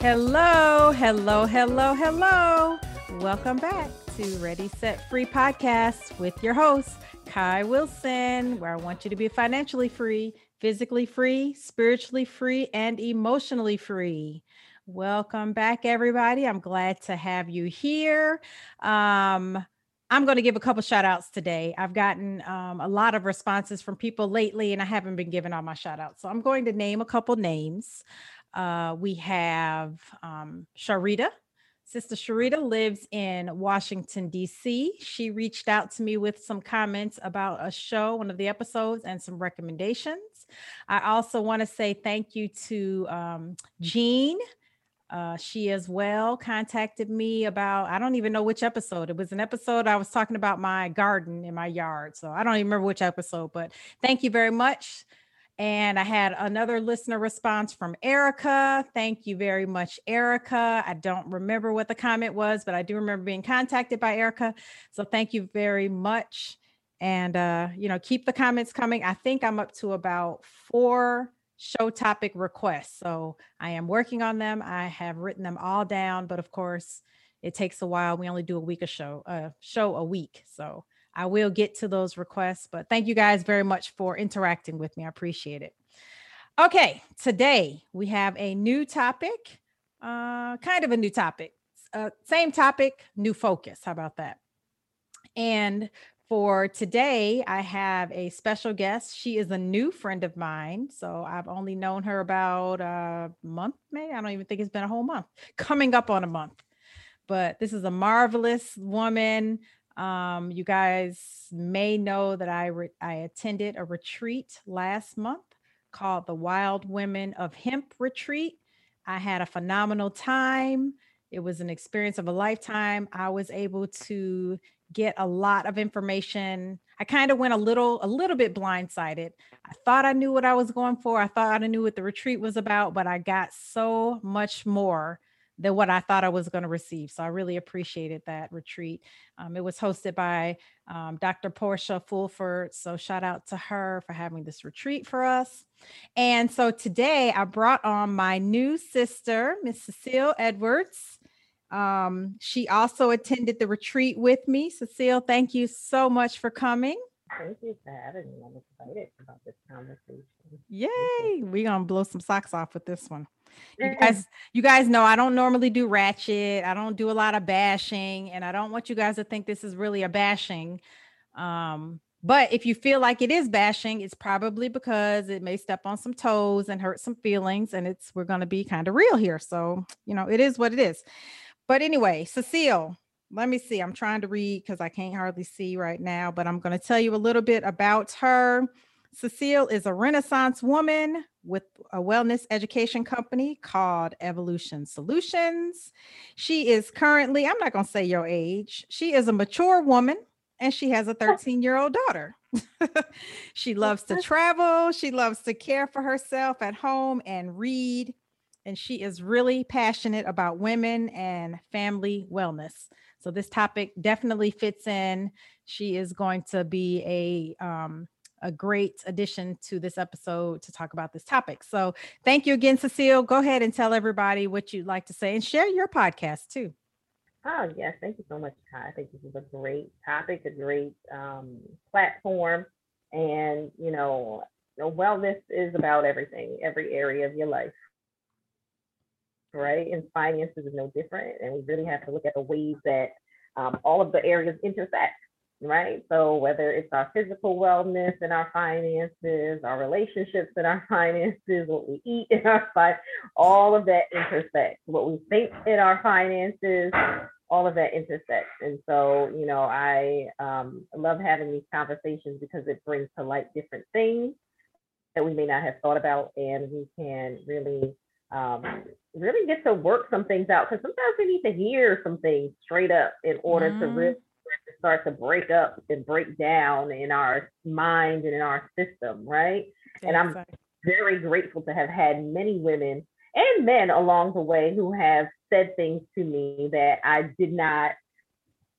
Hello, hello, hello, hello. Welcome back to Ready, Set, Free podcast with your host, Kai Wilson, where I want you to be financially free, physically free, spiritually free, and emotionally free. Welcome back, everybody. I'm glad to have you here. Um, I'm going to give a couple shout outs today. I've gotten um, a lot of responses from people lately, and I haven't been giving all my shout outs. So I'm going to name a couple names. Uh, we have um, Sharita. Sister Sharita lives in Washington, D.C. She reached out to me with some comments about a show, one of the episodes, and some recommendations. I also want to say thank you to um, Jean uh, she as well contacted me about, I don't even know which episode. It was an episode I was talking about my garden in my yard. So I don't even remember which episode, but thank you very much. And I had another listener response from Erica. Thank you very much, Erica. I don't remember what the comment was, but I do remember being contacted by Erica. So thank you very much. And, uh, you know, keep the comments coming. I think I'm up to about four show topic requests. So I am working on them. I have written them all down, but of course, it takes a while. We only do a week a show, a uh, show a week. So I will get to those requests, but thank you guys very much for interacting with me. I appreciate it. Okay, today we have a new topic, uh, kind of a new topic. Uh, same topic, new focus. How about that? And for today, I have a special guest. She is a new friend of mine. So I've only known her about a month, maybe. I don't even think it's been a whole month, coming up on a month. But this is a marvelous woman. Um, you guys may know that I, re- I attended a retreat last month called the Wild Women of Hemp Retreat. I had a phenomenal time. It was an experience of a lifetime. I was able to get a lot of information. I kind of went a little a little bit blindsided. I thought I knew what I was going for. I thought I knew what the retreat was about, but I got so much more than what I thought I was going to receive. So I really appreciated that retreat. Um, it was hosted by um, Dr. Portia Fulford. So shout out to her for having this retreat for us. And so today I brought on my new sister, Miss Cecile Edwards. Um, she also attended the retreat with me. Cecile, thank you so much for coming. Thank you for having me. I'm excited about this conversation. Yay! We're gonna blow some socks off with this one. You guys, you guys know I don't normally do ratchet. I don't do a lot of bashing, and I don't want you guys to think this is really a bashing. Um, but if you feel like it is bashing, it's probably because it may step on some toes and hurt some feelings, and it's we're gonna be kind of real here. So you know, it is what it is. But anyway, Cecile, let me see. I'm trying to read because I can't hardly see right now, but I'm going to tell you a little bit about her. Cecile is a Renaissance woman with a wellness education company called Evolution Solutions. She is currently, I'm not going to say your age, she is a mature woman and she has a 13 year old daughter. she loves to travel, she loves to care for herself at home and read and she is really passionate about women and family wellness. So this topic definitely fits in. She is going to be a um, a great addition to this episode to talk about this topic. So thank you again, Cecile. Go ahead and tell everybody what you'd like to say and share your podcast too. Oh, yes. Thank you so much, Kai. I think this is a great topic, a great um, platform. And, you know, wellness is about everything, every area of your life right? And finances is no different. And we really have to look at the ways that um, all of the areas intersect, right? So whether it's our physical wellness and our finances, our relationships and our finances, what we eat in our finances, all of that intersects. What we think in our finances, all of that intersects. And so, you know, I um, love having these conversations because it brings to light different things that we may not have thought about, and we can really um, really get to work some things out because sometimes we need to hear some things straight up in order mm. to really start to break up and break down in our mind and in our system, right? And I'm very grateful to have had many women and men along the way who have said things to me that I did not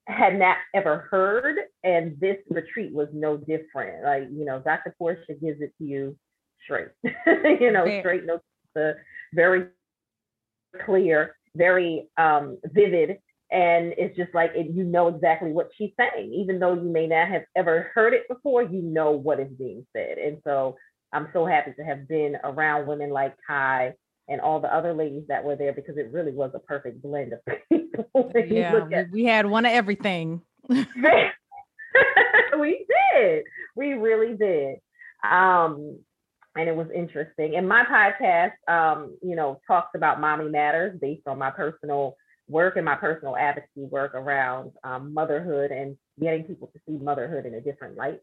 had not ever heard and this retreat was no different like you know dr portia gives it to you straight you know straight no the very clear, very um, vivid, and it's just like it, you know exactly what she's saying, even though you may not have ever heard it before. You know what is being said, and so I'm so happy to have been around women like Kai and all the other ladies that were there because it really was a perfect blend of people. yeah, we, we had one of everything. we did. We really did. Um, and it was interesting. And my podcast, um, you know, talks about mommy matters based on my personal work and my personal advocacy work around um, motherhood and getting people to see motherhood in a different light.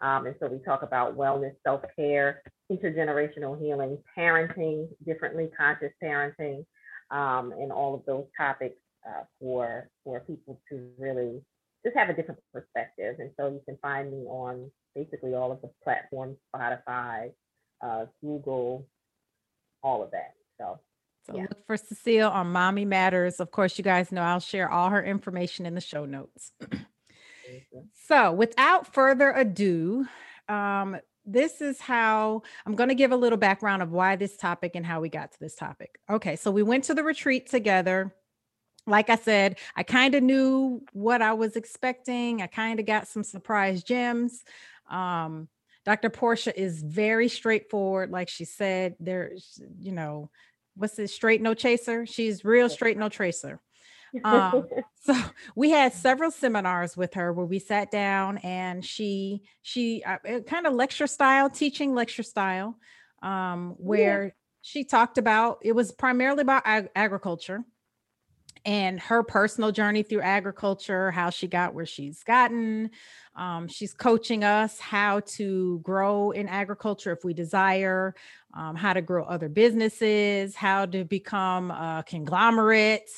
Um, and so we talk about wellness, self care, intergenerational healing, parenting, differently conscious parenting, um, and all of those topics uh, for for people to really just have a different perspective. And so you can find me on basically all of the platforms, Spotify, uh, Google, all of that. So. So yeah. look for Cecile on Mommy Matters. Of course, you guys know I'll share all her information in the show notes. so, without further ado, um, this is how I'm going to give a little background of why this topic and how we got to this topic. Okay, so we went to the retreat together. Like I said, I kind of knew what I was expecting. I kind of got some surprise gems. Um, Dr. Portia is very straightforward. Like she said, there's, you know, what's this straight no chaser? She's real straight no tracer. Um, so we had several seminars with her where we sat down and she she uh, kind of lecture style teaching lecture style um, where yeah. she talked about it was primarily about ag- agriculture and her personal journey through agriculture how she got where she's gotten um, she's coaching us how to grow in agriculture if we desire um, how to grow other businesses how to become a conglomerate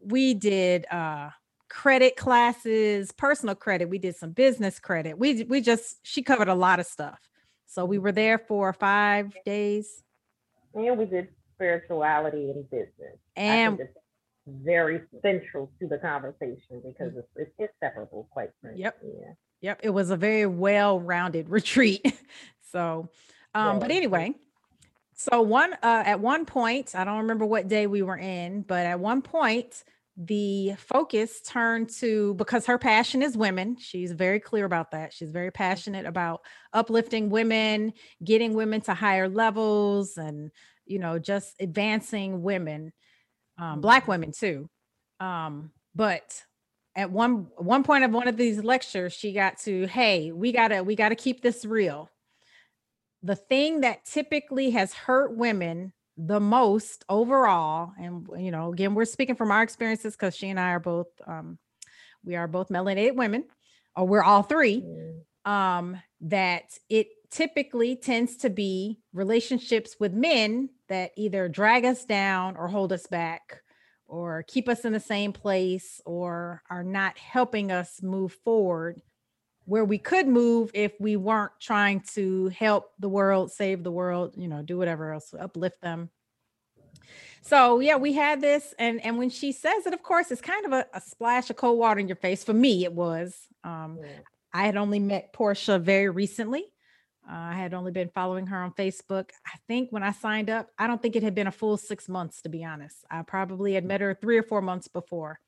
we did uh credit classes, personal credit. We did some business credit. We we just she covered a lot of stuff. So we were there for five days. And we did spirituality and business. And very central to the conversation because it's, it's inseparable, quite frankly. Yep. Yeah. Yep. It was a very well-rounded retreat. so, um, yeah. but anyway, so one uh, at one point, I don't remember what day we were in, but at one point, the focus turned to because her passion is women. She's very clear about that. She's very passionate about uplifting women, getting women to higher levels, and you know, just advancing women, um, black mm-hmm. women too. Um, but at one one point of one of these lectures, she got to, hey, we gotta we gotta keep this real. The thing that typically has hurt women the most overall and you know again we're speaking from our experiences because she and i are both um we are both melanated women or we're all three mm. um that it typically tends to be relationships with men that either drag us down or hold us back or keep us in the same place or are not helping us move forward where we could move if we weren't trying to help the world, save the world, you know, do whatever else, uplift them. So yeah, we had this, and and when she says it, of course, it's kind of a, a splash of cold water in your face. For me, it was. Um, yeah. I had only met Portia very recently. Uh, I had only been following her on Facebook. I think when I signed up, I don't think it had been a full six months, to be honest. I probably had met her three or four months before.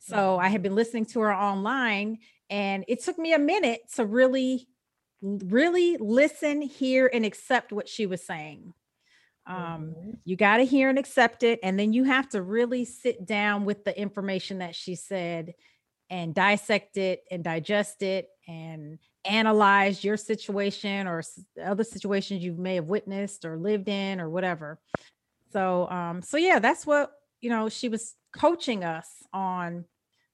So I had been listening to her online and it took me a minute to really, really listen, hear, and accept what she was saying. Um, mm-hmm. You got to hear and accept it. And then you have to really sit down with the information that she said and dissect it and digest it and analyze your situation or other situations you may have witnessed or lived in or whatever. So, um, so yeah, that's what, you know, she was coaching us on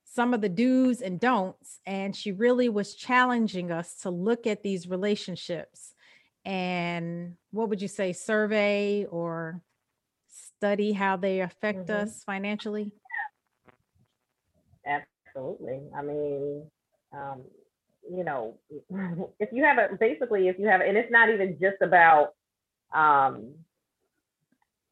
some of the do's and don'ts. And she really was challenging us to look at these relationships and what would you say, survey or study how they affect mm-hmm. us financially? Absolutely. I mean, um, you know, if you have a basically, if you have, and it's not even just about um,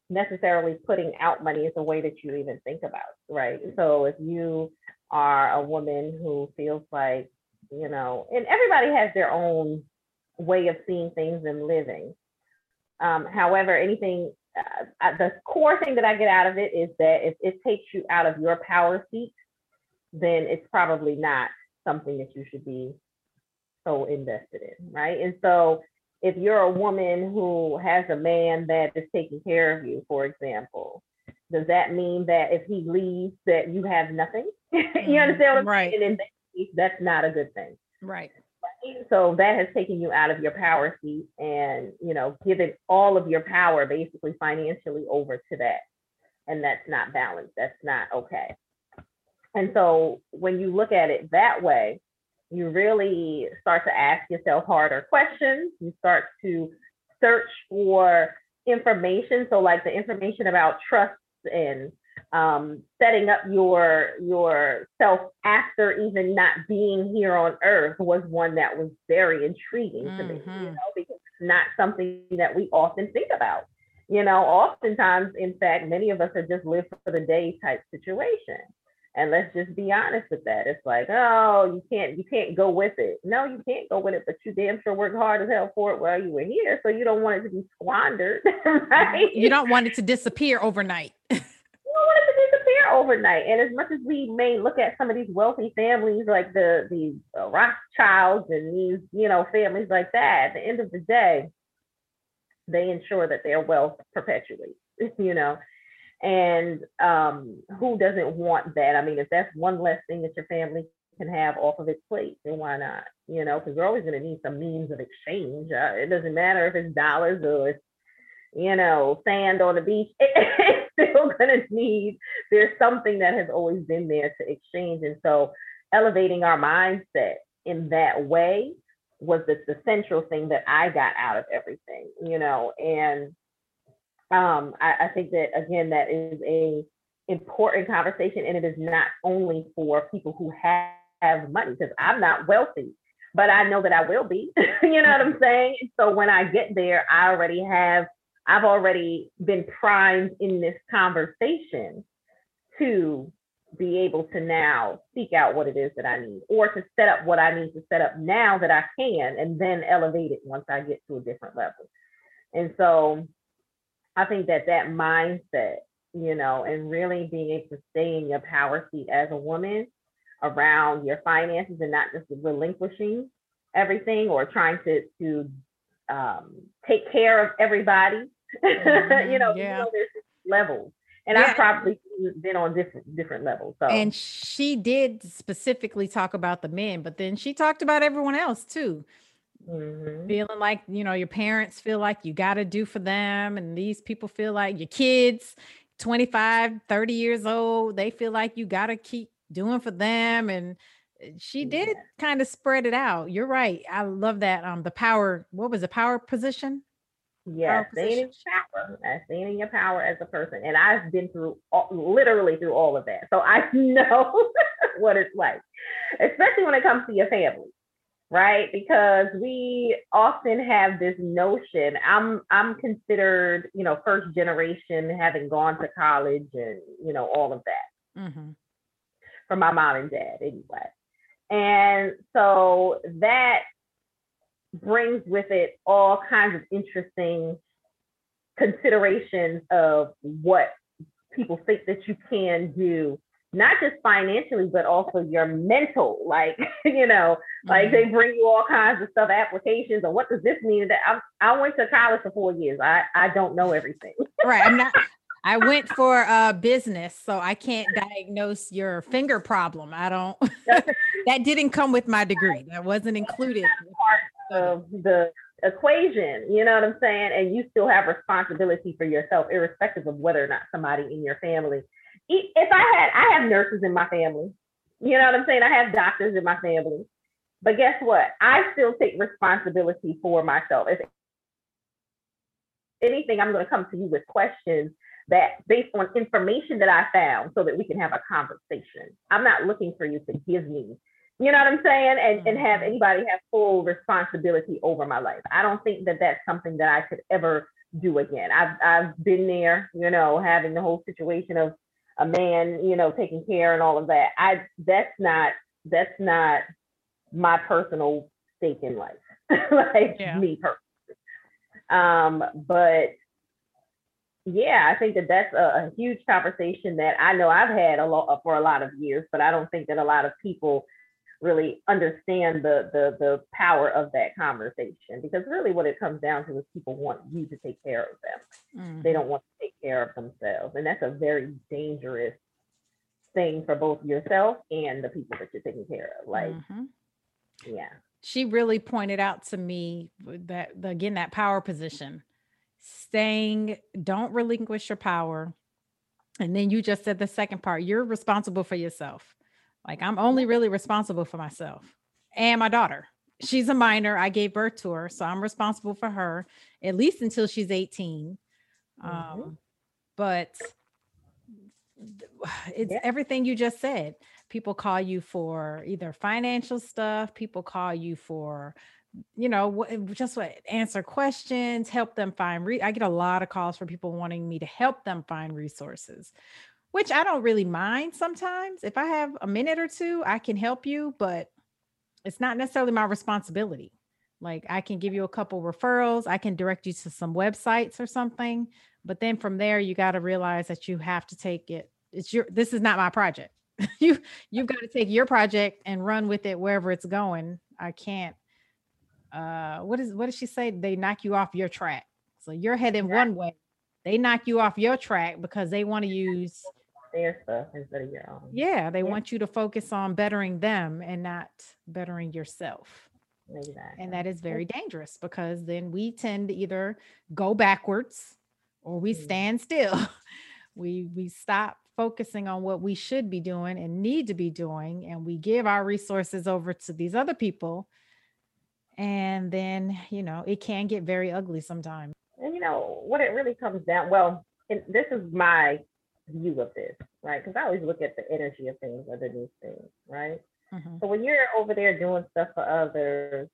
necessarily putting out money, it's a way that you even think about, right? So if you are a woman who feels like, you know, and everybody has their own way of seeing things and living. Um, however, anything uh, the core thing that I get out of it is that if it takes you out of your power seat, then it's probably not something that you should be so invested in, right? And so if you're a woman who has a man that is taking care of you, for example, does that mean that if he leaves that you have nothing? you mm-hmm. understand what I'm right. saying? And that's not a good thing. Right. So that has taken you out of your power seat and, you know, given all of your power basically financially over to that. And that's not balanced. That's not okay. And so when you look at it that way, you really start to ask yourself harder questions. You start to search for information. So, like the information about trusts and um, setting up your yourself after even not being here on earth was one that was very intriguing mm-hmm. to me, you mm-hmm. know, because it's not something that we often think about. You know, oftentimes, in fact, many of us are just live for the day type situation. And let's just be honest with that. It's like, oh, you can't you can't go with it. No, you can't go with it, but you damn sure worked hard as hell for it while you were here. So you don't want it to be squandered, right? You don't want it to disappear overnight. you don't want it to disappear overnight. And as much as we may look at some of these wealthy families like the the uh, Rothschilds and these, you know, families like that, at the end of the day, they ensure that their wealth perpetuates, you know. And um, who doesn't want that? I mean, if that's one less thing that your family can have off of its plate, then why not? You know, because we're always going to need some means of exchange. Uh, it doesn't matter if it's dollars or it's, you know, sand on the beach. it's still going to need, there's something that has always been there to exchange. And so elevating our mindset in that way was the, the central thing that I got out of everything, you know, and um, I, I think that again, that is a important conversation, and it is not only for people who have, have money, because I'm not wealthy, but I know that I will be. you know what I'm saying? So when I get there, I already have, I've already been primed in this conversation to be able to now seek out what it is that I need or to set up what I need to set up now that I can and then elevate it once I get to a different level. And so I think that that mindset, you know, and really being able to stay in your power seat as a woman around your finances and not just relinquishing everything or trying to to um, take care of everybody. Mm-hmm. you know, yeah. you know, there's levels. And yeah. I've probably been on different different levels. So and she did specifically talk about the men, but then she talked about everyone else too. Mm-hmm. Feeling like, you know, your parents feel like you got to do for them. And these people feel like your kids, 25, 30 years old, they feel like you got to keep doing for them. And eh, she did yeah. kind of spread it out. You're right. I love that. Um, the power, what was the power position? Yeah, staying in power, uh, staying in your power as a person. And I've been through all, literally through all of that. So I know what it's like, especially when it comes to your family right? Because we often have this notion. I'm I'm considered, you know, first generation, having gone to college and you know all of that mm-hmm. from my mom and dad, anyway. And so that brings with it all kinds of interesting considerations of what people think that you can do not just financially, but also your mental. Like, you know, mm-hmm. like they bring you all kinds of stuff, applications, or what does this mean? That I, I went to college for four years. I, I don't know everything. right. I'm not. I went for a business, so I can't diagnose your finger problem. I don't. that didn't come with my degree. That wasn't included. Part of the equation. You know what I'm saying? And you still have responsibility for yourself, irrespective of whether or not somebody in your family if I had, I have nurses in my family. You know what I'm saying? I have doctors in my family. But guess what? I still take responsibility for myself. If anything, I'm going to come to you with questions that based on information that I found so that we can have a conversation. I'm not looking for you to give me, you know what I'm saying? And, and have mm-hmm. anybody have full responsibility over my life. I don't think that that's something that I could ever do again. I've, I've been there, you know, having the whole situation of a man, you know, taking care and all of that. I that's not that's not my personal stake in life, like yeah. me personally. Um, but Yeah, I think that that's a, a huge conversation that I know I've had a lot for a lot of years, but I don't think that a lot of people really understand the the the power of that conversation because really what it comes down to is people want you to take care of them. Mm-hmm. They don't want to take care of themselves, and that's a very dangerous thing for both yourself and the people that you're taking care of. Like, Mhm. yeah, She really pointed out to me that again that power position, staying, don't relinquish your power. And then you just said the second part, you're responsible for yourself. Like I'm only really responsible for myself and my daughter. She's a minor. I gave birth to her, so I'm responsible for her at least until she's 18. Mhm. Um, but it's Yeah. everything you just said. People call you for either financial stuff, people call you for you know just what answer questions help them find re- i get a lot of calls for people wanting me to help them find resources which i don't really mind sometimes if i have a minute or two i can help you but it's not necessarily my responsibility. Like i can give you a couple referrals i can direct you to some websites or something but then from there you got to realize that you have to take it it's your this is not my project. You you've got to take your project and run with it wherever it's going. I can't uh what is what does she say? They knock you off your track. So you're heading one way they knock you off your track because they want to use their stuff instead of your own. yeah they Yeah. want you to focus on bettering them and not bettering yourself exactly. and that is very dangerous because then we tend to either go backwards or we Mm. stand still we we stop focusing on what we should be doing and need to be doing and we give our resources over to these other people and then you know it can get very ugly sometimes And you know what it really comes down. Well, and this is my view of this, right? Because I always look at the energy of things underneath things, right? Mhm. So when you're over there doing stuff for others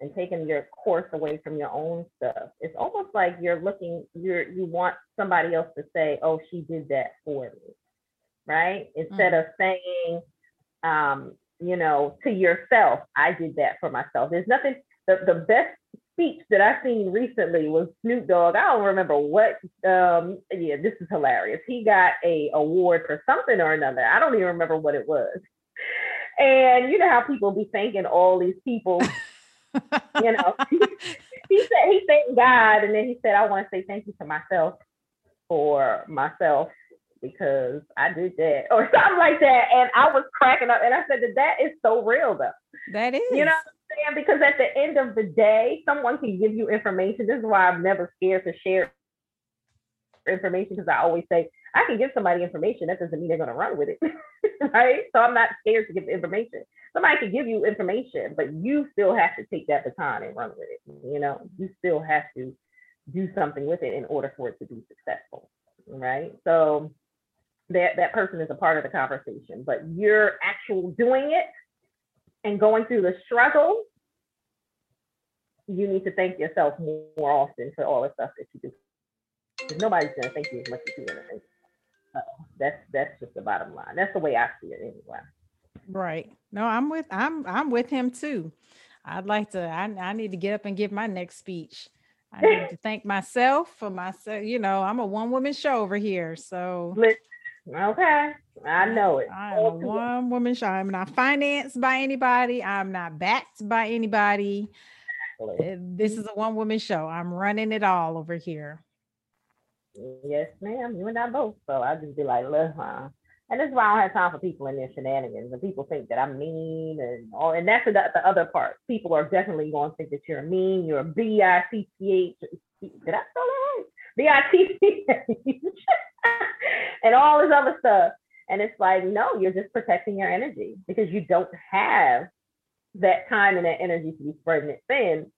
and taking your course away from your own stuff, it's almost like you're looking, you're you want somebody else to say, "Oh, she did that for me," right? Instead of saying, um, you know, to yourself, "I did that for myself." There's nothing. The the best speech that I seen recently was Snoop Dogg. I don't remember what. Um, yeah, this is hilarious. He got a award for something or another. I don't even remember what it was. And you know how people be thanking all these people. You know, he said he thanked God, and then he said, "I want to say thank you to myself for myself because I did that or something like that." And I was cracking up, and I said that that is so real, though. that is You know saying? Because at the end of the day, someone can give you information. This is why I'm never scared to share information because I always say I can give somebody information. That doesn't mean they're going to run with it, right? So I'm not scared to give the information. Somebody can give you information, but you still have to take that baton and run with it. You know, you still have to do something with it in order for it to be successful, right? So that that person is a part of the conversation, but you're actual doing it and going through the struggle, you need to thank yourself more often for all the stuff that you do. 'Cause Nobody's gonna thank you as much as you're gonna thank. Uh, that's that's just the bottom line. That's the way I see it anyway. Right. No, I'm with I'm I'm with him too. I'd like to I, I need to get up and give my next speech. I need to thank myself for myself. You know, I'm a one woman show over here. So Okay, I know it. I am a one woman show. I'm not financed by anybody. I'm not backed by anybody. This is a one woman show. I'm running it all over here. Yes, ma'am. You and I both. So I just be like, look, huh? And this is why I don't have time for people in their shenanigans. And people think that I'm mean and all. And that's the, the other part. People are definitely going to think that you're mean. You're a B I T C H. Did I spell that right? B I T C H. And all this other stuff. And it's like, no, you're just protecting your energy because you don't have that time and that energy to be spreading it thin.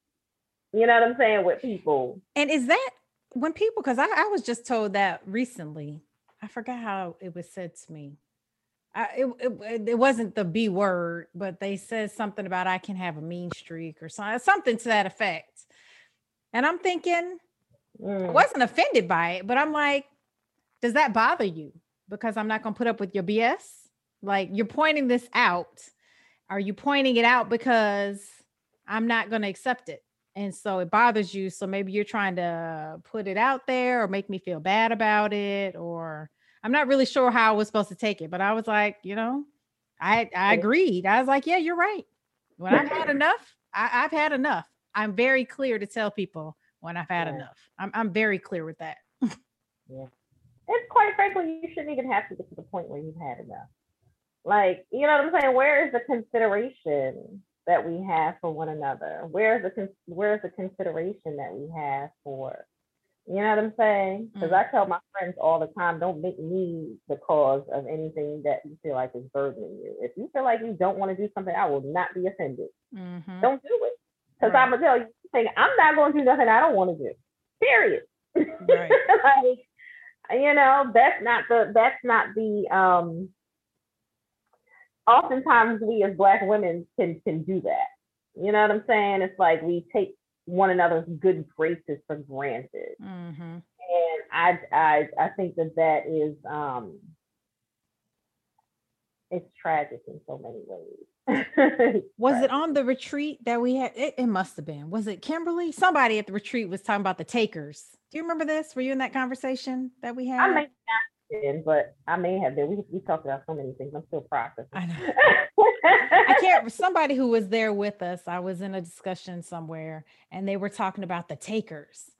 You know what I'm saying? With people. And is that when people, because I, I was just told that recently. I forgot how it was said to me. I, it, it, it wasn't the B word, but they said something about I can have a mean streak or something, something to that effect. And I'm thinking, I Mm. wasn't offended by it, but I'm like, does that bother you? Because I'm not going to put up with your BS. Like you're pointing this out. Are you pointing it out because I'm not going to accept it? and so it bothers you so maybe you're trying to put it out there or make me feel bad about it or i'm not really sure how i was supposed to take it but i was like you know i i agreed i was like yeah you're right when i've had enough I, have had enough i'm very clear to tell people when i've had yeah. enough I'm, I'm very clear with that yeah and quite frankly you shouldn't even have to get to the point where you've had enough like you know what i'm saying where is the consideration that we have for one another? Where's the where's the consideration that we have for, you know what I'm saying? Because mm-hmm. I tell my friends all the time, don't make me the cause of anything that you feel like is burdening you. If you feel like you don't want to do something, I will not be offended. Mm-hmm. Don't do it. Because right. I'm gonna tell you, I'm not going to do nothing I don't want to do. Period. Right. like, you know, that's not the that's not the um oftentimes we as black women can can do that. You know what I'm saying? It's like we take one another's good graces for granted. Mm-hmm. And I, I I think that that is um it's tragic in so many ways. was tragic. it on the retreat that we had? It, it must have been. Was it Kimberly? Somebody at the retreat was talking about the takers. Do you remember this? Were you in that conversation that we had? I may not in, but I may have been. We we talked about so many things. I'm still processing. I know. I can't. Somebody who was there with us. I was in a discussion somewhere, and they were talking about the takers,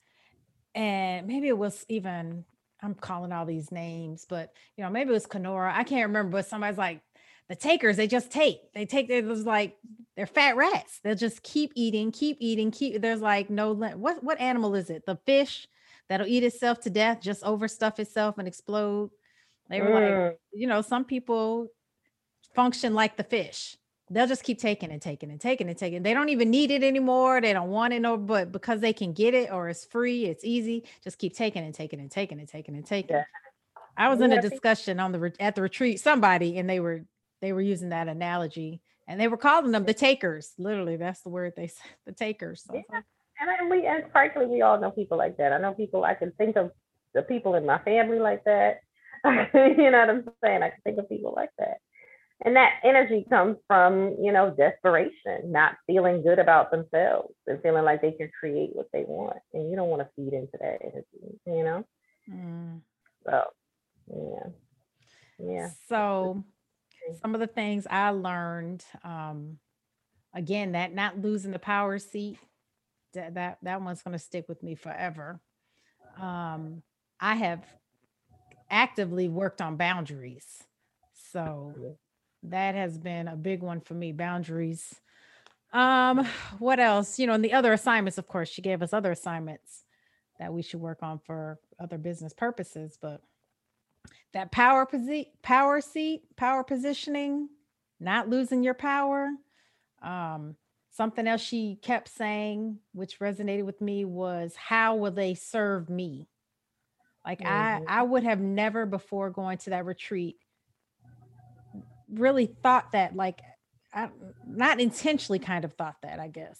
and maybe it was even. I'm calling all these names, but you know, maybe it was Kenora. I can't remember, but somebody's like, the takers, they just take. They take. Was like they're fat rats. They'll just keep eating, keep eating, keep. There's like no. What what animal is it? The fish that'll eat itself to death, just overstuff itself and explode. They were mm. like, you know, some people function like the fish. They'll just keep taking and taking and taking and taking. They don't even need it anymore. They don't want it no, but because they can get it or it's free, it's easy. Just keep taking and taking and taking and taking and taking. Yeah. I was in a discussion on the at the retreat, somebody, and they were they were using that analogy, and they were calling them the takers. Literally, that's the word they said, the takers. So yeah and we and frankly we all know people like that. I know people I can think of the people in my family like that. you know what I'm saying? I can think of people like that. And that energy comes from, you know, desperation, not feeling good about themselves and feeling like they can create what they want. And you don't want to feed into that energy, you know? Mm. So, yeah. Yeah. So, some of the things I learned, um, again, that not losing the power seat that that, that one's going to stick with me forever. Um, I have actively worked on boundaries. So that has been a big one for me, boundaries. Um, what else? You know, and the other assignments, of course, she gave us other assignments that we should work on for other business purposes, but that power posi- power seat, power positioning, not losing your power. Um, Something else she kept saying, which resonated with me, was how will they serve me? Like mm-hmm. I I would have never before going to that retreat really thought that like I, not intentionally kind of thought that, I guess.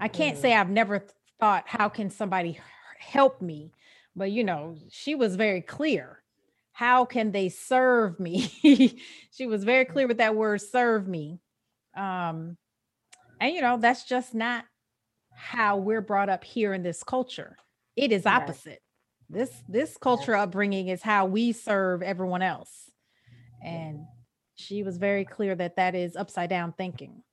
I can't mm-hmm. say I've never thought how can somebody help me, but you know, she was very clear. How can they serve me? she was very clear with that word serve me. Um and you know, that's just not how we're brought up here in this culture. It is opposite. This this culture upbringing is how we serve everyone else. And she was very clear that that is upside down thinking.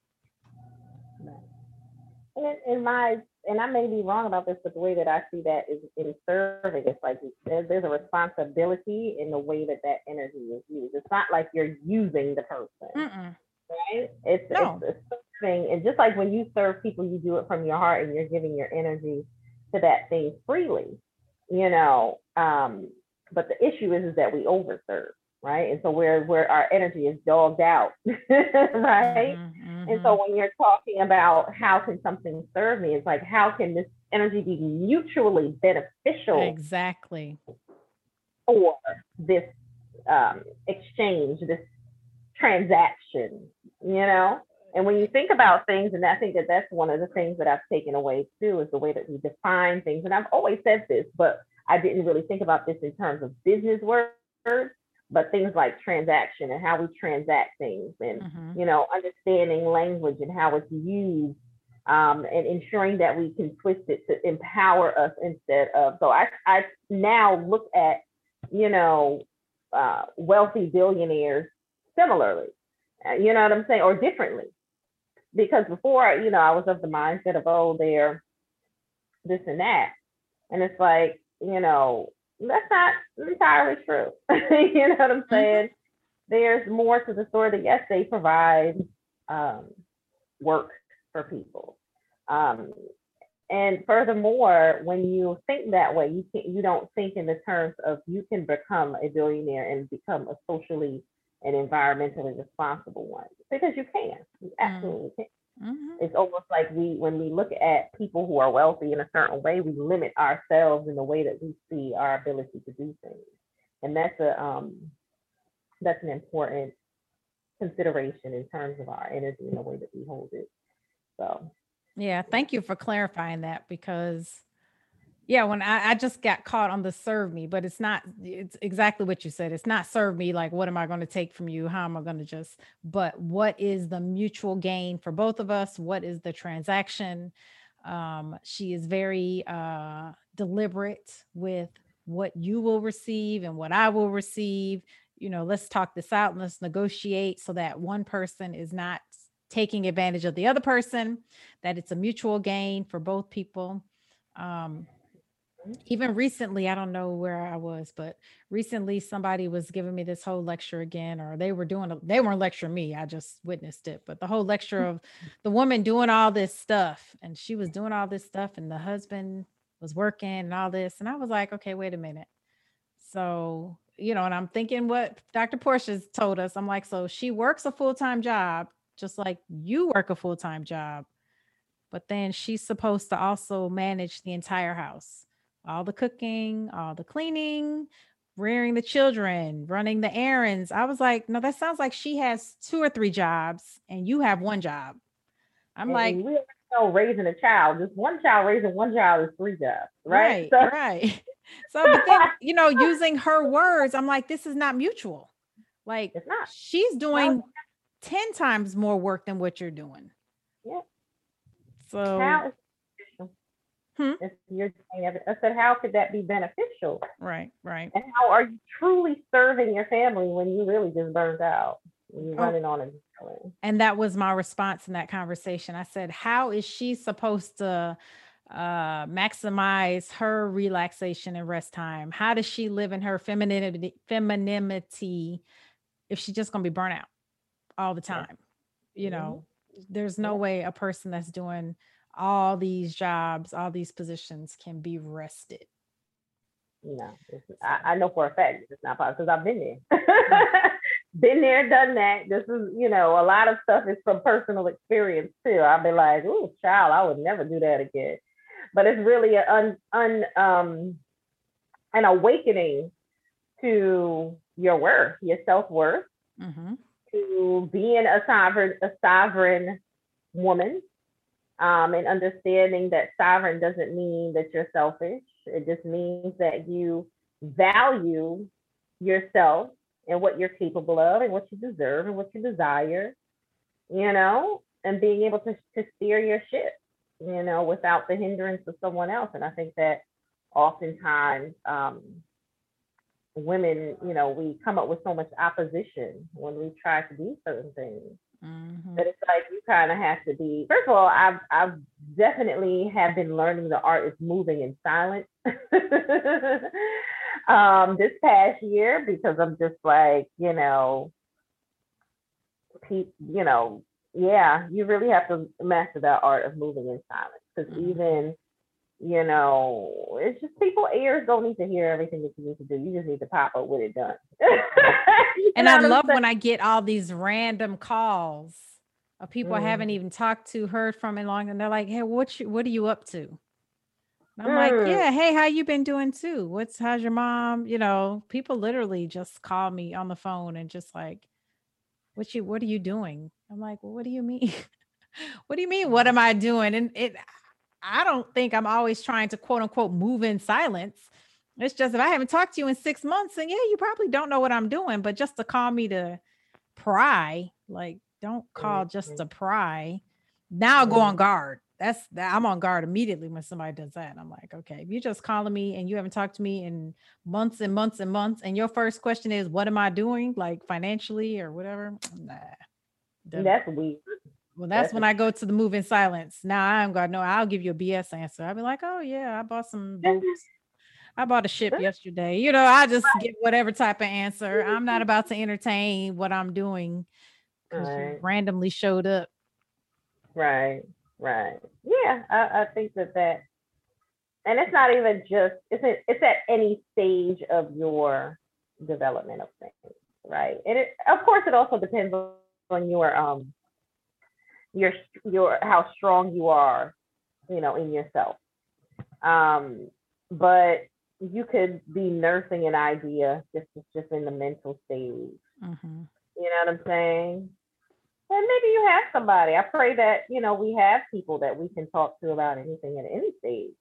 And in my and I may be wrong about this, but the way that I see that is in serving, it's like there's a responsibility in the way that that energy is used. It's not like you're using the person, Mm-mm. right? It's, no. it's, thing. And just like when you serve people, you do it from your heart and you're giving your energy to that thing freely, you know. Um, but the issue is, is that we overserve, right? And so where where our energy is dogged out, right? Mm-hmm, mm-hmm. And so when you're talking about how can something serve me, it's like how can this energy be mutually beneficial? Exactly. For this um, exchange, this transaction, you know? And when you think about things, and I think that that's one of the things that I've taken away too, is the way that we define things. And I've always said this, but I didn't really think about this in terms of business words, but things like transaction and how we transact things and, mm-hmm. you know, understanding language and how it's used um, and ensuring that we can twist it to empower us instead of. So I, I now look at, you know, uh, wealthy billionaires similarly, uh, you know what I'm saying, or differently. Because before, you know, I was of the mindset of, oh, they're this and that. And it's like, you know, that's not entirely true. you know what I'm mm-hmm. saying? Mm-hmm. There's more to the story that yes, they provide um, work for people. Um, and furthermore, when you think that way, you can you don't think in the terms of you can become a billionaire and become a socially and environmentally responsible one because you can. You mm. absolutely can. Mm-hmm. It's almost like we, when we look at people who are wealthy in a certain way, we limit ourselves in the way that we see our ability to do things, and that's a um, that's an important consideration in terms of our energy and the way that we hold it. So, yeah, thank you for clarifying that because yeah, when I, I just got caught on the serve me, but it's not, it's exactly what you said. It's not serve me like, what am I going to take from you? How am I going to just, but what is the mutual gain for both of us? What is the transaction? Um, she is very uh, deliberate with what you will receive and what I will receive. You know, let's talk this out and let's negotiate so that one person is not taking advantage of the other person, that it's a mutual gain for both people. Um, even recently, I don't know where I was, but recently somebody was giving me this whole lecture again, or they were doing, a, they weren't lecturing me. I just witnessed it, but the whole lecture mm. of the woman doing all this stuff and she was doing all this stuff and the husband was working and all this. And I was like, okay, wait a minute. So, you know, and I'm thinking what Dr. Portia's told us. I'm like, so she works a full-time job, just like you work a full-time job, but then she's supposed to also manage the entire house all the cooking, all the cleaning, rearing the children, running the errands. I was like, no, that sounds like she has two or three jobs and you have one job. I'm and like, we know raising a child, just one child raising one child is three jobs, right? Right. So, right. so, but then, you know, using her words, I'm like, this is not mutual. Like, it's not. she's doing 10 times more work than what you're doing. Yeah. So, Hmm? you're I said, how could that be beneficial? Right, right. And how are you truly serving your family when you really just burned out? When you're oh. running on a and that was my response in that conversation. I said, How is she supposed to uh maximize her relaxation and rest time? How does she live in her femininity femininity if she's just gonna be burnt out all the time? Yeah. You know, mm-hmm. there's no yeah. way a person that's doing all these jobs, all these positions can be rested. No, I, I, know for a fact it's not possible because I've been there. Mm. been there, done that. This is, you know, a lot of stuff is from personal experience too. I'll be like, oh, child, I would never do that again. But it's really an un, un um an awakening to your worth, your self worth, mm-hmm. to being a sovereign, a sovereign woman, um, and understanding that sovereign doesn't mean that you're selfish. It just means that you value yourself and what you're capable of and what you deserve and what you desire, you know, and being able to, to steer your ship, you know, without the hindrance of someone else. And I think that oftentimes um, women, you know, we come up with so much opposition when we try to do certain things. Mm-hmm. But it's like you kind of have to be. First of all, I've I've definitely have been learning the art of moving in silence um, this past year because I'm just like you know, pe- you know, yeah, you really have to master that art of moving in silence because mm-hmm. even you know, it's just people ears don't need to hear everything that you need to do. You just need to pop up with it done. and I love when I get all these random calls of people mm. I haven't mm. even talked to, heard from in long, and they're like, "Hey, what you, what are you up to?" And I'm mm. like, "Yeah, hey, how you been doing too? What's how's your mom?" You know, people literally just call me on the phone and just like, "What you, what are you doing?" I'm like, "Well, what do you mean?" what do you mean? What am I doing? And it, I don't think I'm always trying to quote unquote move in silence. It's just if I haven't talked to you in six months, and yeah, you probably don't know what I'm doing, but just to call me to pry, like don't call just mm-hmm. to pry. Now go on guard. that's that I'm on guard immediately when somebody does that. I'm like, okay, if you're just calling me and you haven't talked to me in months and months and months, and your first question is, what am I doing, like financially or whatever? Nah. That's weird. Well, that's That's when a- I go to the move in silence. Now I'm going, no, I'll give you a BS answer. I'll be like, oh yeah, I bought some boats. I bought a ship yesterday. You know, I just give whatever type of answer. I'm not about to entertain what I'm doing because you Right. randomly showed up. Right, right. Yeah, I, I think that that, and it's not even just, it's at, it's at any stage of your development of things, right? And it, of course, it also depends on your, um, your, your, how strong you are, you know, in yourself. Um, but you could be nursing an idea just, just in the mental stage Mhm. you know what I'm saying? And maybe you have somebody. I pray that, you know, we have people that we can talk to about anything at any stage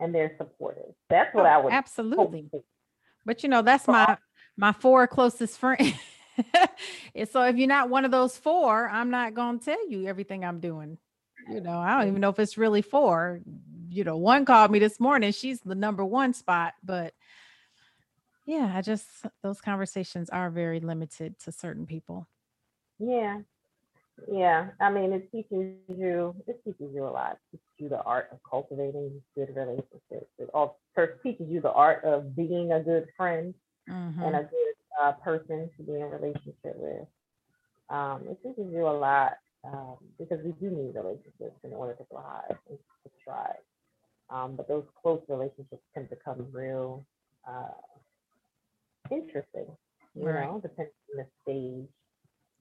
and they're supportive. That's what Oh, I would absolutely. But you know, that's my my four closest friends. so if you're not one of those four, I'm not gonna tell you everything I'm doing. You know, I don't even know if it's really four. You know, one called me this morning. She's the number one spot, but yeah, I just those conversations are very limited to certain people. Yeah. Yeah. I mean, it teaches you, it teaches you a lot. It teaches you the art of cultivating good relationships. It also first teaches you the art of being a good friend Mhm. and a good uh, person to be in a relationship with. Um, it teaches you a lot um, because we do need relationships in order to thrive and to strive. Um, but those close relationships can become real uh, interesting, you Right. know, depending on the stage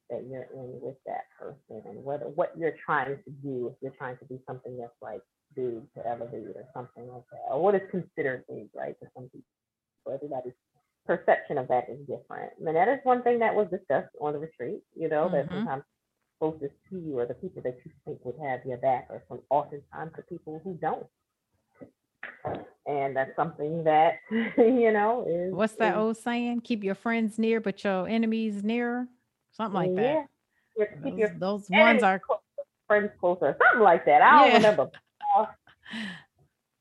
that you're in with that person and whether what you're trying to do, if you're trying to do something that's like big to elevate or something like that, or what is considered big, right, to some people. Everybody's perception of that is different. And that is one thing that was discussed on the retreat, you know, that Mhm. sometimes closest to you or the people that you think would have your back are some oftentimes the people who don't. And that's something that, you know, is What's that is- old saying? Keep your friends near, but your enemies nearer. Something like that. Yeah. Your- Keep your Those, those ones are clo- friends closer, something like that. I don't Yeah. remember.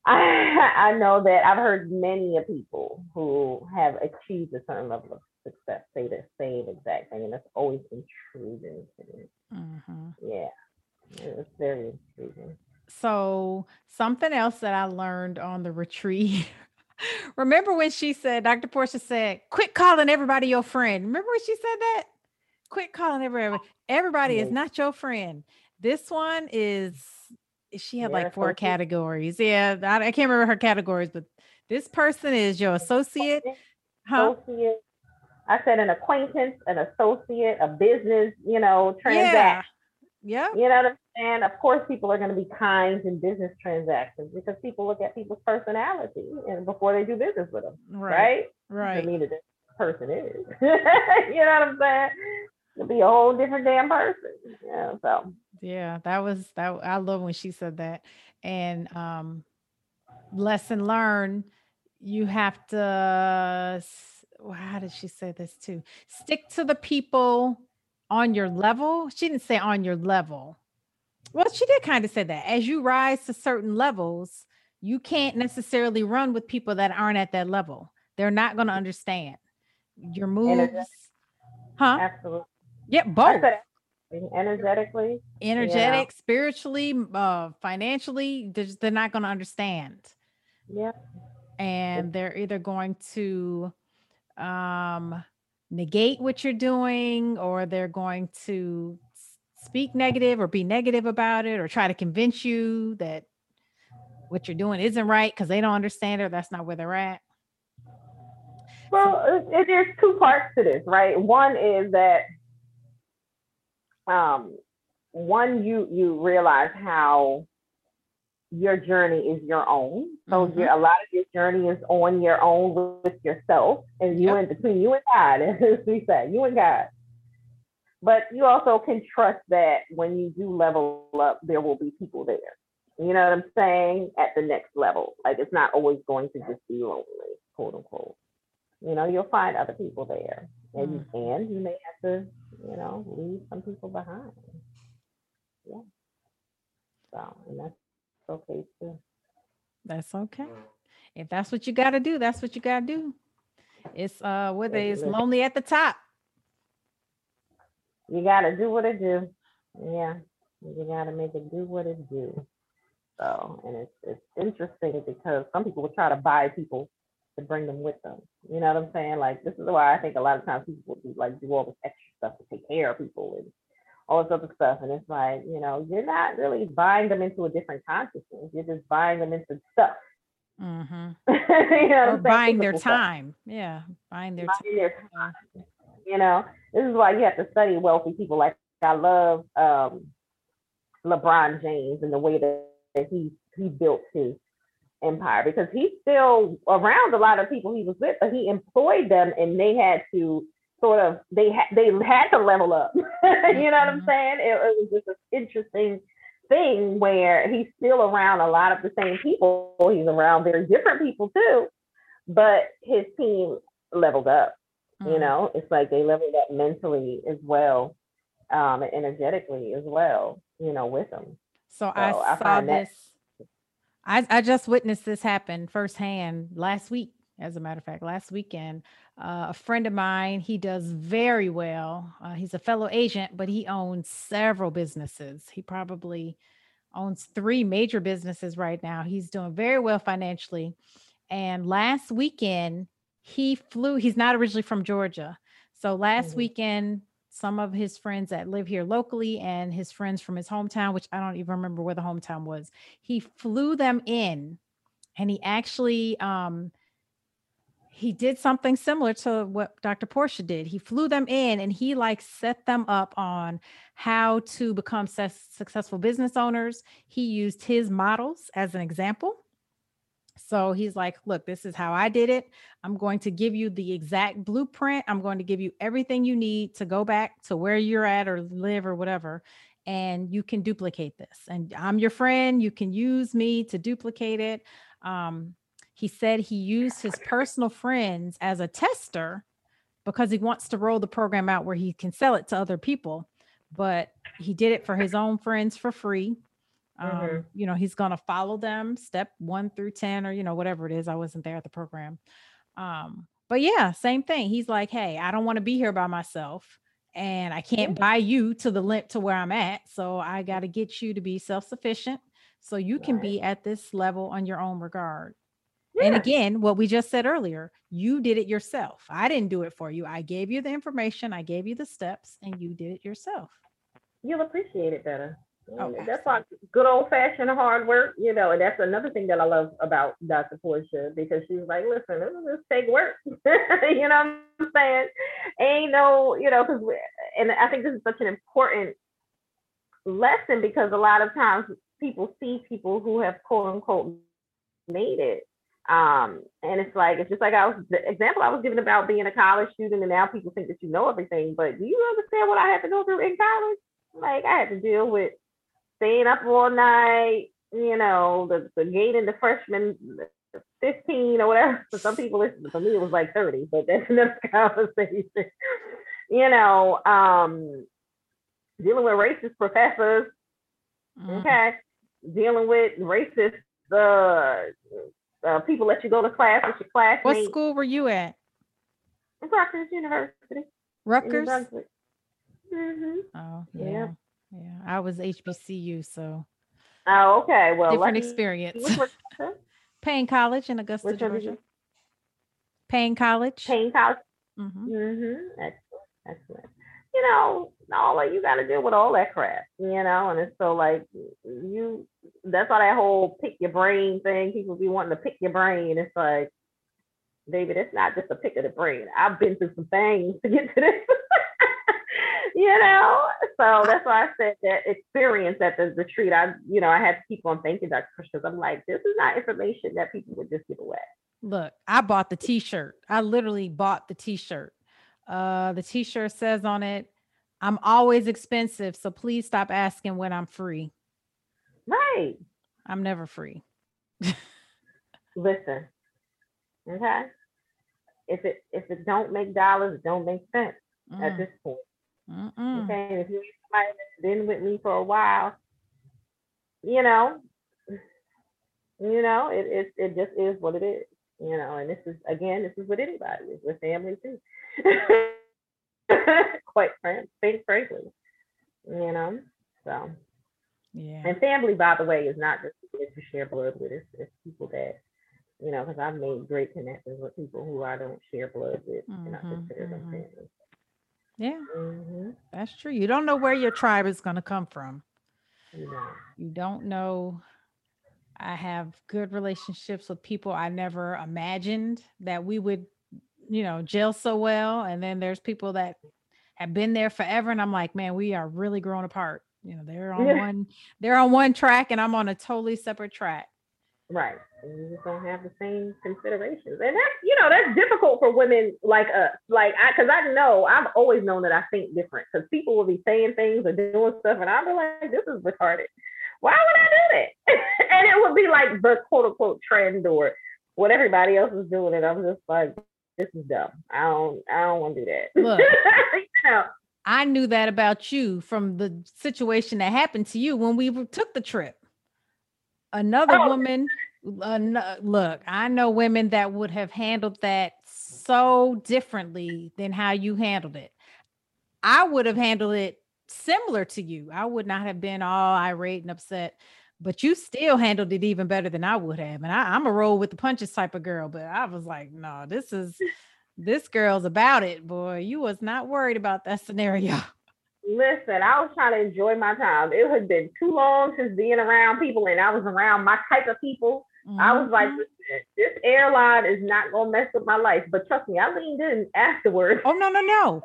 I I know that I've heard many of people who have achieved a certain level of success say the same exact thing, and that's always intriguing to me. Mhm. Yeah, it's very intriguing. So something else that I learned on the retreat. Remember when she said, Dr. Portia said, quit calling everybody your friend. Remember when she said that? Quit calling everybody. Everybody is not your friend. This one is she had like four categories. Yeah, I, I can't remember her categories, but this person is your associate. Huh? Associate. I said an acquaintance, an associate, a business, you know, Yeah. transaction. Yep. You know what I'm saying? Of course, people are going to be kind in business transactions because people look at people's personality and before they do business with them, Right. right? Right. To me, that this person is. you know what I'm saying? To be a whole different damn person. Yeah. So Yeah, that was that. I love when she said that. And um, lesson learned, you have to. How did she say this too? Stick to the people on your level. She didn't say on your level. Well, she did kind of say that. As you rise to certain levels, you can't necessarily run with people that aren't at that level. They're not going to understand your moves. Huh? absolutely. Yeah, both energetically. energetic, spiritually, uh, financially, they're, just, they're not going to understand. Yeah. And they're either going to um, negate what you're doing or they're going to speak negative or be negative about it or try to convince you that what you're doing isn't right because they don't understand or that's not where they're at. Well, it, it, there's two parts to this, right? One is that um, one you you realize how your journey is your own. So Mhm. your, a lot of your journey is on your own with yourself, and you Yep. in between you and God, as we say, you and God. But you also can trust that when you do level up, there will be people there. You know what I'm saying? At the next level, like it's not always going to just be lonely, quote unquote. You know, you'll find other people there, and and you may have to, you know, leave some people behind. Yeah. So, and that's okay too. That's okay. If that's what you got to do, that's what you got to do. It's uh whether it's lonely at the top. You gotta do what it do. Yeah. You gotta make it do what it do. So and it's it's interesting because some people will try to buy people to bring them with them. You know what I'm saying? Like this is why I think a lot of times people do like do all this extra stuff to take care of people and all this other stuff. And it's like, you know, you're not really buying them into a different consciousness. You're just buying them into stuff. Mm-hmm. you know Or buying their stuff. time. Yeah, buying their time. Their time. You know, this is why you have to study wealthy people. Like I love um, LeBron James and the way that, that he he built his empire because he's still around a lot of people he was with, but he employed them and they had to sort of they had they had to level up. you know what I'm Mhm. saying? It, it was just an interesting thing where he's still around a lot of the same people. He's around very different people too, but his team leveled up you Mhm. know it's like they leveled up mentally as well um and energetically as well you know with them So I So I saw find that- this. I I just witnessed this happen firsthand last week. As a matter of fact, last weekend, uh, a friend of mine, he does very well. Uh, he's a fellow agent, but he owns several businesses. He probably owns three major businesses right now. He's doing very well financially. And last weekend, he flew. He's not originally from Georgia. So last Mhm. weekend, some of his friends that live here locally and his friends from his hometown, which I don't even remember where the hometown was, he flew them in and he actually um he did something similar to what Dr. Portia did. He flew them in and he like set them up on how to become success- successful business owners. He used his models as an example. So he's like, look, this is how I did it. I'm going to give you the exact blueprint. I'm going to give you everything you need to go back to where you're at or live or whatever. And you can duplicate this. And I'm your friend. You can use me to duplicate it. Um, he said he used his personal friends as a tester because he wants to roll the program out where he can sell it to other people. But he did it for his own friends for free. Um, Mhm. You know, he's going to follow them step one through 10 or, you know, whatever it is. I wasn't there at the program. Um, but yeah, same thing. He's like, hey, I don't want to be here by myself and I can't Yeah. buy you to the limp to where I'm at. So I got to get you to be self sufficient so you can be at this level on your own regard. And again, what we just said earlier, you did it yourself. I didn't do it for you. I gave you the information, I gave you the steps, and you did it yourself. you'll appreciate it better Oh, Mm, that's why good old fashioned hard work, you know, and that's another thing that I love about Dr. Portia because she's like, listen, this just take work. you know what I'm saying? Ain't no, you know, because and I think this is such an important lesson because a lot of times people see people who have quote unquote made it. Um, and it's like it's just like I was the example I was giving about being a college student, and now people think that you know everything. But do you understand what I had to go through in college? Like I had to deal with staying up all night, you know, the, the gaining the freshman 15 or whatever. For some people, it's, for me, it was like 30, but that's another conversation. you know, um, dealing with racist professors, Mhm. okay, dealing with racist uh, uh, people let you go to class with your What school were you at? Rutgers University. in Rutgers? Mhm. Oh, Yeah. yeah. Yeah. I was HBCU, so Oh, okay. Well, different experience. Paine College in Augusta, Which Georgia. Paine College. Paine College. Mm-hmm. Mm-hmm. Excellent. Excellent. You know, all that you got to deal with all that crap, you know, and it's so like you. That's why that whole pick your brain thing. People be wanting to pick your brain. It's like, baby, that's not just a pick of the brain. I've been through some things to get to this. you know, so that's why I said that experience at the retreat. I, you know, I had to keep on thinking, Dr. Chris, because I'm like, this is not information that people would just give away. Look, I bought the t-shirt. I literally bought the t-shirt. Uh the t-shirt says on it, I'm always expensive, so please stop asking when I'm free. Right. I'm never free. listen okay if it if it don't make dollars it don't make sense at Mm, this point mm-mm. okay and if you're somebody that's been with me for a while you know You know, it it it just is what it is. You know, and this is again, this is with anybody, it's with family too. Quite frank, frankly, you know. So Yeah. and family, by the way, is not just people that you share blood with. It's, it's people that, you know, because I've made great connections with people who I don't share blood with, and I consider them mhm. family. Yeah, hmm that's true. You don't know where your tribe is going to come from. You You don't know. I have good relationships with people I never imagined that we would, you know, gel so well. And then there's people that have been there forever. And I'm like, man, we are really growing apart. You know, they're on Yeah. one, they're on one track and I'm on a totally separate track. Right? And you just don't have the same considerations, and that's you know that's difficult for women like us. Like I, because I know I've always known that I think different. Because people will be saying things or doing stuff, and I'll be like, this is retarded. Why would I do that? and it would be like the quote unquote trend or what everybody else is doing, and I'm just like, this is dumb. I don't, I don't want to do that. Look. you know, I knew that about you from the situation that happened to you when we took the trip. Another Oh. woman, uh, an- uh, look, I know women that would have handled that so differently than how you handled it. I would have handled it similar to you. I would not have been all irate and upset, but you still handled it even better than I would have. And I, I'm a roll with the punches type of girl, but I was like, no, this is this girl's about it, boy. You was not worried about that scenario. Listen, I was trying to enjoy my time. It had been too long since being around people, and I was around my type of people. I was like, Mhm. This airline is not gonna mess up my life. But trust me, I leaned in afterwards. oh no, no, no.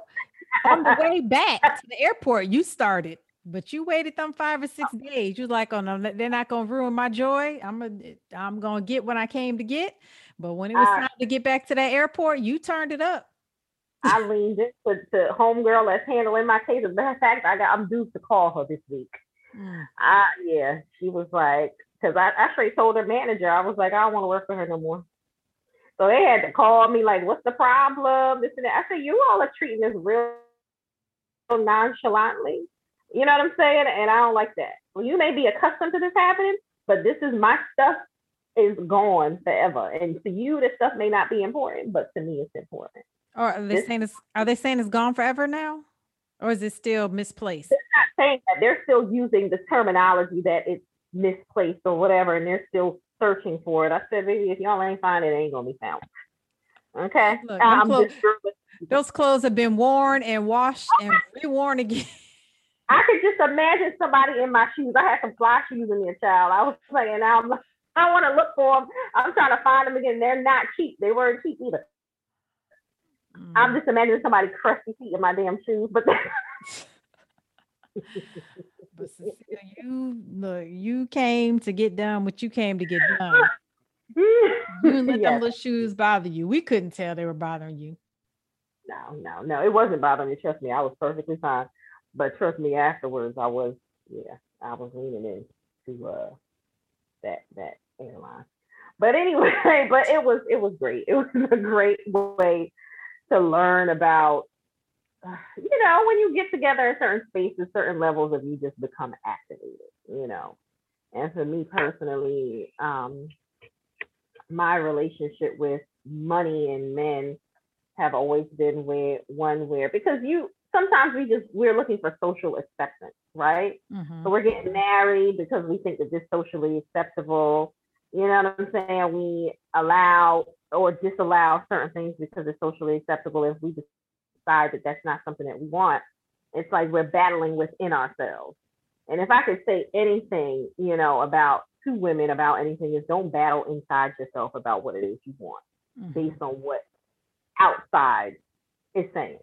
On the way back to the airport, you started, but you waited them five or six days. You're like, oh no, they're not gonna ruin my joy. I'm gonna, I'm gonna get what I came to get. But when it was Uh, time to get back to that airport, you turned it up. I leaned in to, to homegirl that's handling my case. As a matter of fact, I got I'm due to call her this week. Mm. I yeah, she was like, because I actually told her manager, I was like, I don't want to work for her no more. So they had to call me like, what's the problem? This and that. I said, you all are treating this real nonchalantly. You know what I'm saying? And I don't like that. Well, you may be accustomed to this happening, but this is my stuff is gone forever. And to you, this stuff may not be important, but to me, it's important. Or are they saying it's are they saying it's gone forever now? Or is it still misplaced? They're not saying that they're still using the terminology that it's misplaced or whatever, and they're still searching for it. I said, baby, if y'all ain't find it, it ain't gonna be found. Okay. Look, them I'm clo- just really- Those clothes have been worn and washed and reworn again. I could just imagine somebody in my shoes. I had some fly shoes in there, child. I was saying, I'm, I want to look for them. I'm trying to find them again. They're not cheap. They weren't cheap either. I'm Mm. just imagining somebody crusty feet in my damn shoes, but But Cecilia, you look, you came to get done what you came to get done. You didn't let them little shoes bother you. We couldn't tell they were bothering you. No, no, no. It wasn't bothering me. Trust me, I was perfectly fine. But trust me, afterwards, I was, yeah, I was leaning in to uh that that airline. But anyway, but it was it was great. It was a great way to learn about, you know, when you get together in certain spaces, certain levels of you just become activated, you know. And for me personally, um, my relationship with money and men have always been where one where because you sometimes we just we're looking for social acceptance, right? Mhm. So we're getting married because we think that this socially acceptable. You know what I'm saying? We allow or disallow certain things because it's socially acceptable. If we decide that that's not something that we want, it's like we're battling within ourselves. And if I could say anything, you know, about to women about anything is don't battle inside yourself about what it is you want Mhm. based on what outside is saying.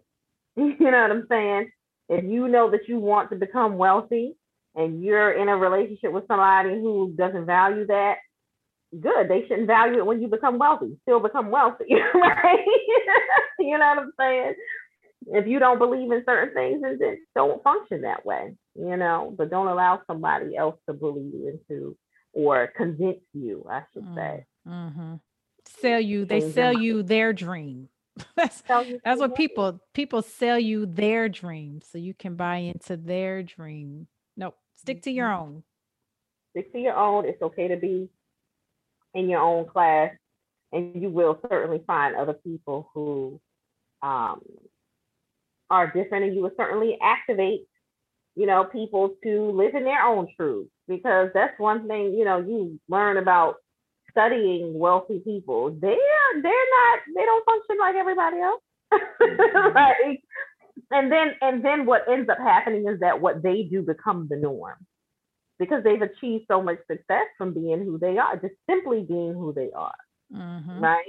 You know what I'm saying? If you know that you want to become wealthy and you're in a relationship with somebody who doesn't value that, good. They shouldn't value it when you become wealthy. Still become wealthy, right? you know what I'm saying? If you don't believe in certain things, then don't function that way, you know, but don't allow somebody else to bully you into or convince you, I should say. Mhm. Sell you, they sell you their dream. That's that's what people people sell you their dream so you can buy into their dream. Nope, stick to your Mhm. own. stick to your own. It's okay to be in your own class, and you will certainly find other people who um, are different, and you will certainly activate, you know, people to live in their own truth because that's one thing you know you learn about studying wealthy people. They're they're not they don't function like everybody else. right? And then and then what ends up happening is that what they do becomes the norm because they've achieved so much success from being who they are, just simply being who they are. Mm-hmm. Right.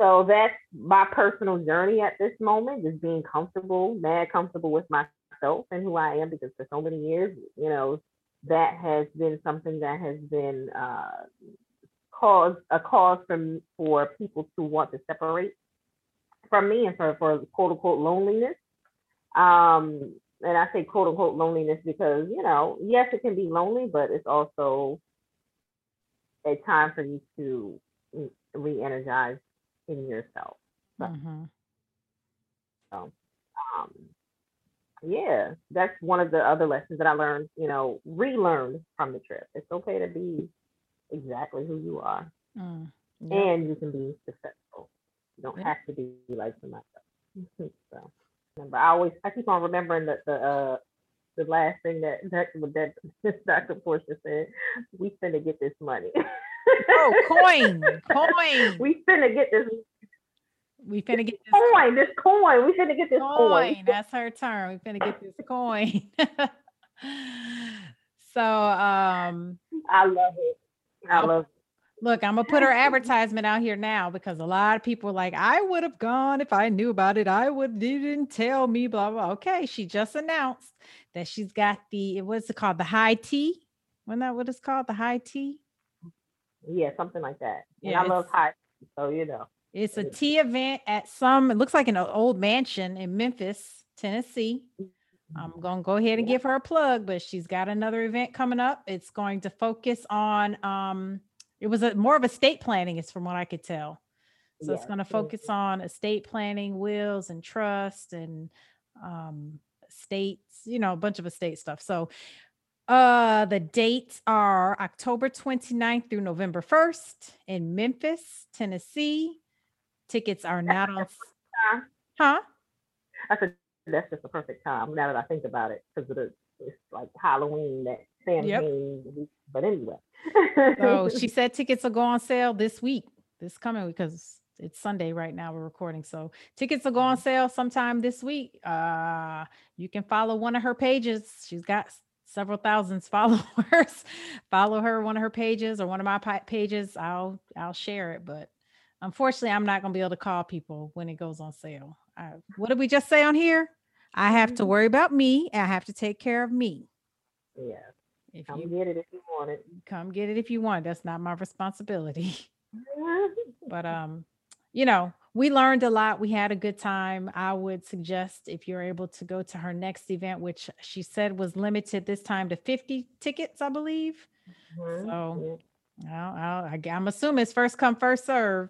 So that's my personal journey at this moment, just being comfortable, mad comfortable with myself and who I am because for so many years, you know, that has been something that has been uh, cause a cause for for people to want to separate from me and for, for quote unquote loneliness. Um, and I say quote unquote loneliness because, you know, yes, it can be lonely, but it's also a time for you to re-energize in yourself. Mm-hmm. So, um, yeah, that's one of the other lessons that I learned, you know, relearned from the trip. It's okay to be exactly who you are. Mm, yeah. And you can be successful. You don't yeah. have to be like somebody else. so remember, I always I keep on remembering that the uh the last thing that that, that Dr. Portia said, we finna get this money. oh, coin, coin. We finna get this. We finna get this coin. This coin. We finna get this coin. coin. That's her term. We finna get this coin. so um I love it. I love it. Look, I'm gonna put her advertisement out here now because a lot of people are like, I would have gone if I knew about it. I would didn't tell me, blah blah. Okay, she just announced that she's got the what's it called? The high tea. Wasn't that what it's called? The high tea? Yeah, something like that. And yeah, I love high tea, so you know. It's a tea event at some, it looks like an old mansion in Memphis, Tennessee. I'm mm-hmm. going to go ahead and give her a plug, but she's got another event coming up. It's going to focus on um it was a more of estate planning, is from what I could tell. So yeah. it's going to focus on estate planning, wills and trust and um estates, you know, a bunch of estate stuff. So uh the dates are October 29th through November 1st in Memphis, Tennessee. Tickets are not on huh? I said that's just the perfect time now that I think about it because it's like Halloween that Yep. but anyway. so she said tickets will go on sale this week, this coming because it's Sunday right now. We're recording, so tickets will go on mm-hmm. sale sometime this week. Uh, you can follow one of her pages. She's got several thousands followers. follow her one of her pages or one of my pages. I'll I'll share it, but unfortunately, I'm not gonna be able to call people when it goes on sale. I, what did we just say on here? I have to mm-hmm. worry about me. I have to take care of me. Yeah. If come you get it if you want it. Come get it if you want. That's not my responsibility. but um, you know, we learned a lot. We had a good time. I would suggest if you're able to go to her next event, which she said was limited this time to 50 tickets, I believe. Mm-hmm. So i'll i am assuming it's first come, first serve.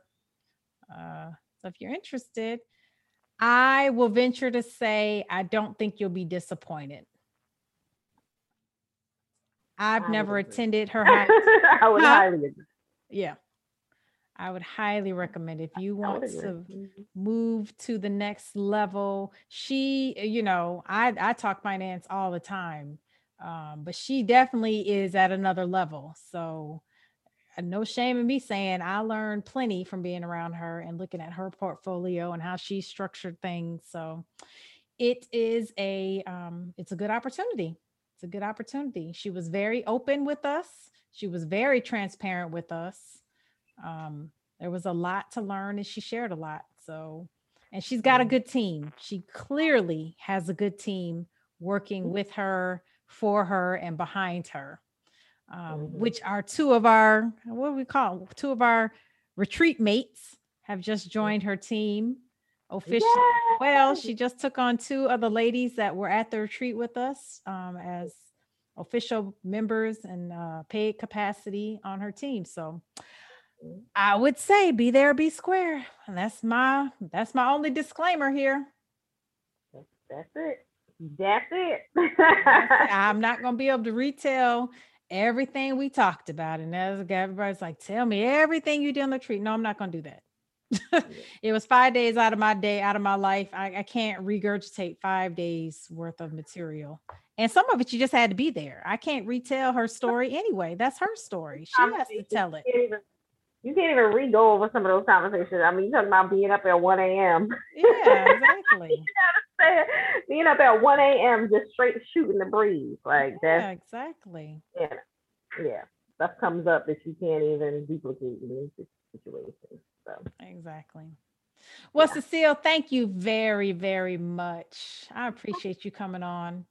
Uh, so if you're interested, I will venture to say I don't think you'll be disappointed. I've never attended her. High- I would highly agree. Yeah. I would highly recommend if you want to mm-hmm. move to the next level. She, you know, I I talk finance all the time, um, but she definitely is at another level. So, uh, no shame in me saying I learned plenty from being around her and looking at her portfolio and how she structured things. So, it is a um, it's a good opportunity it's a good opportunity. She was very open with us. She was very transparent with us. Um, there was a lot to learn and she shared a lot. So, and she's got a good team. She clearly has a good team working with her, for her, and behind her, um, mm-hmm. which are two of our, what do we call two of our retreat mates have just joined her team official. Well, she just took on two other ladies that were at the retreat with us um, as official members and uh, paid capacity on her team. So I would say be there, be square. And that's my that's my only disclaimer here. That's it. That's it. I'm not gonna be able to retail everything we talked about. And as everybody's like, tell me everything you did on the tree. No, I'm not going to do that. it was five days out of my day, out of my life. I, I, can't regurgitate five days worth of material. And some of it you just had to be there. I can't retell her story anyway. That's her story. She has to tell it. You can't even re-go over some of those conversations. I mean, you're talking about being up at 1 a.m. Yeah, exactly. being up at 1 a.m. just straight shooting the breeze. Like that. Exactly. Yeah. Yeah. Stuff comes up that you can't even duplicate in these situations. So exactly. Well, yeah. Cecile, thank you very, very much. I appreciate you coming on.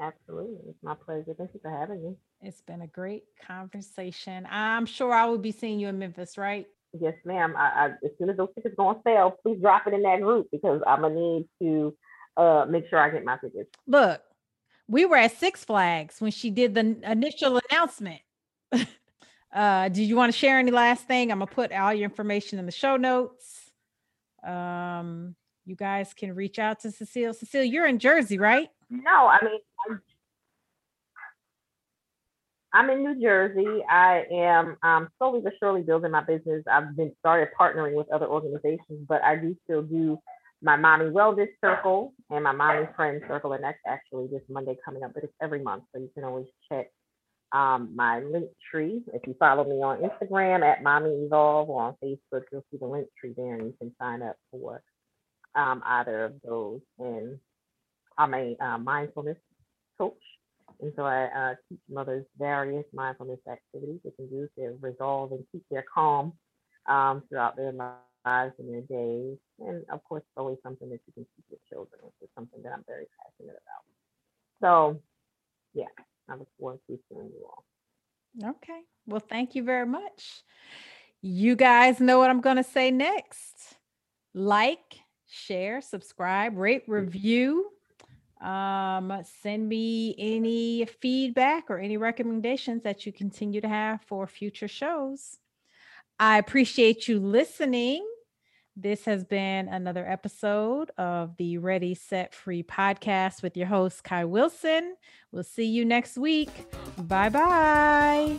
Absolutely. It's my pleasure. Thank you for having me. It's been a great conversation. I'm sure I will be seeing you in Memphis, right? Yes, ma'am. I, I, as soon as those tickets go on sale, please drop it in that group because I'm gonna need to uh, make sure I get my tickets. Look, we were at Six Flags when she did the initial announcement. uh, do you want to share any last thing? I'm gonna put all your information in the show notes. Um, you guys can reach out to Cecile. Cecile, you're in Jersey, right? No, I mean, I'm, in New Jersey. I am um, slowly but surely building my business. I've been started partnering with other organizations, but I do still do my mommy wellness circle and my mommy friend circle, and that's actually this Monday coming up, but it's every month, so you can always check um, my link tree. If you follow me on Instagram at Mommy Evolve or on Facebook, you'll see the link tree there, and you can sign up for um, either of those. And I'm a uh, mindfulness coach, and so I uh, teach mothers various mindfulness activities they can do to resolve and keep their calm um, throughout their lives and their days. And of course, it's always something that you can teach your children, which is something that I'm very passionate about. So, yeah, I look forward to seeing you all. Okay. Well, thank you very much. You guys know what I'm going to say next. Like, share, subscribe, rate, review. Um, send me any feedback or any recommendations that you continue to have for future shows. I appreciate you listening. This has been another episode of the Ready Set Free podcast with your host, Kai Wilson. We'll see you next week. Bye bye.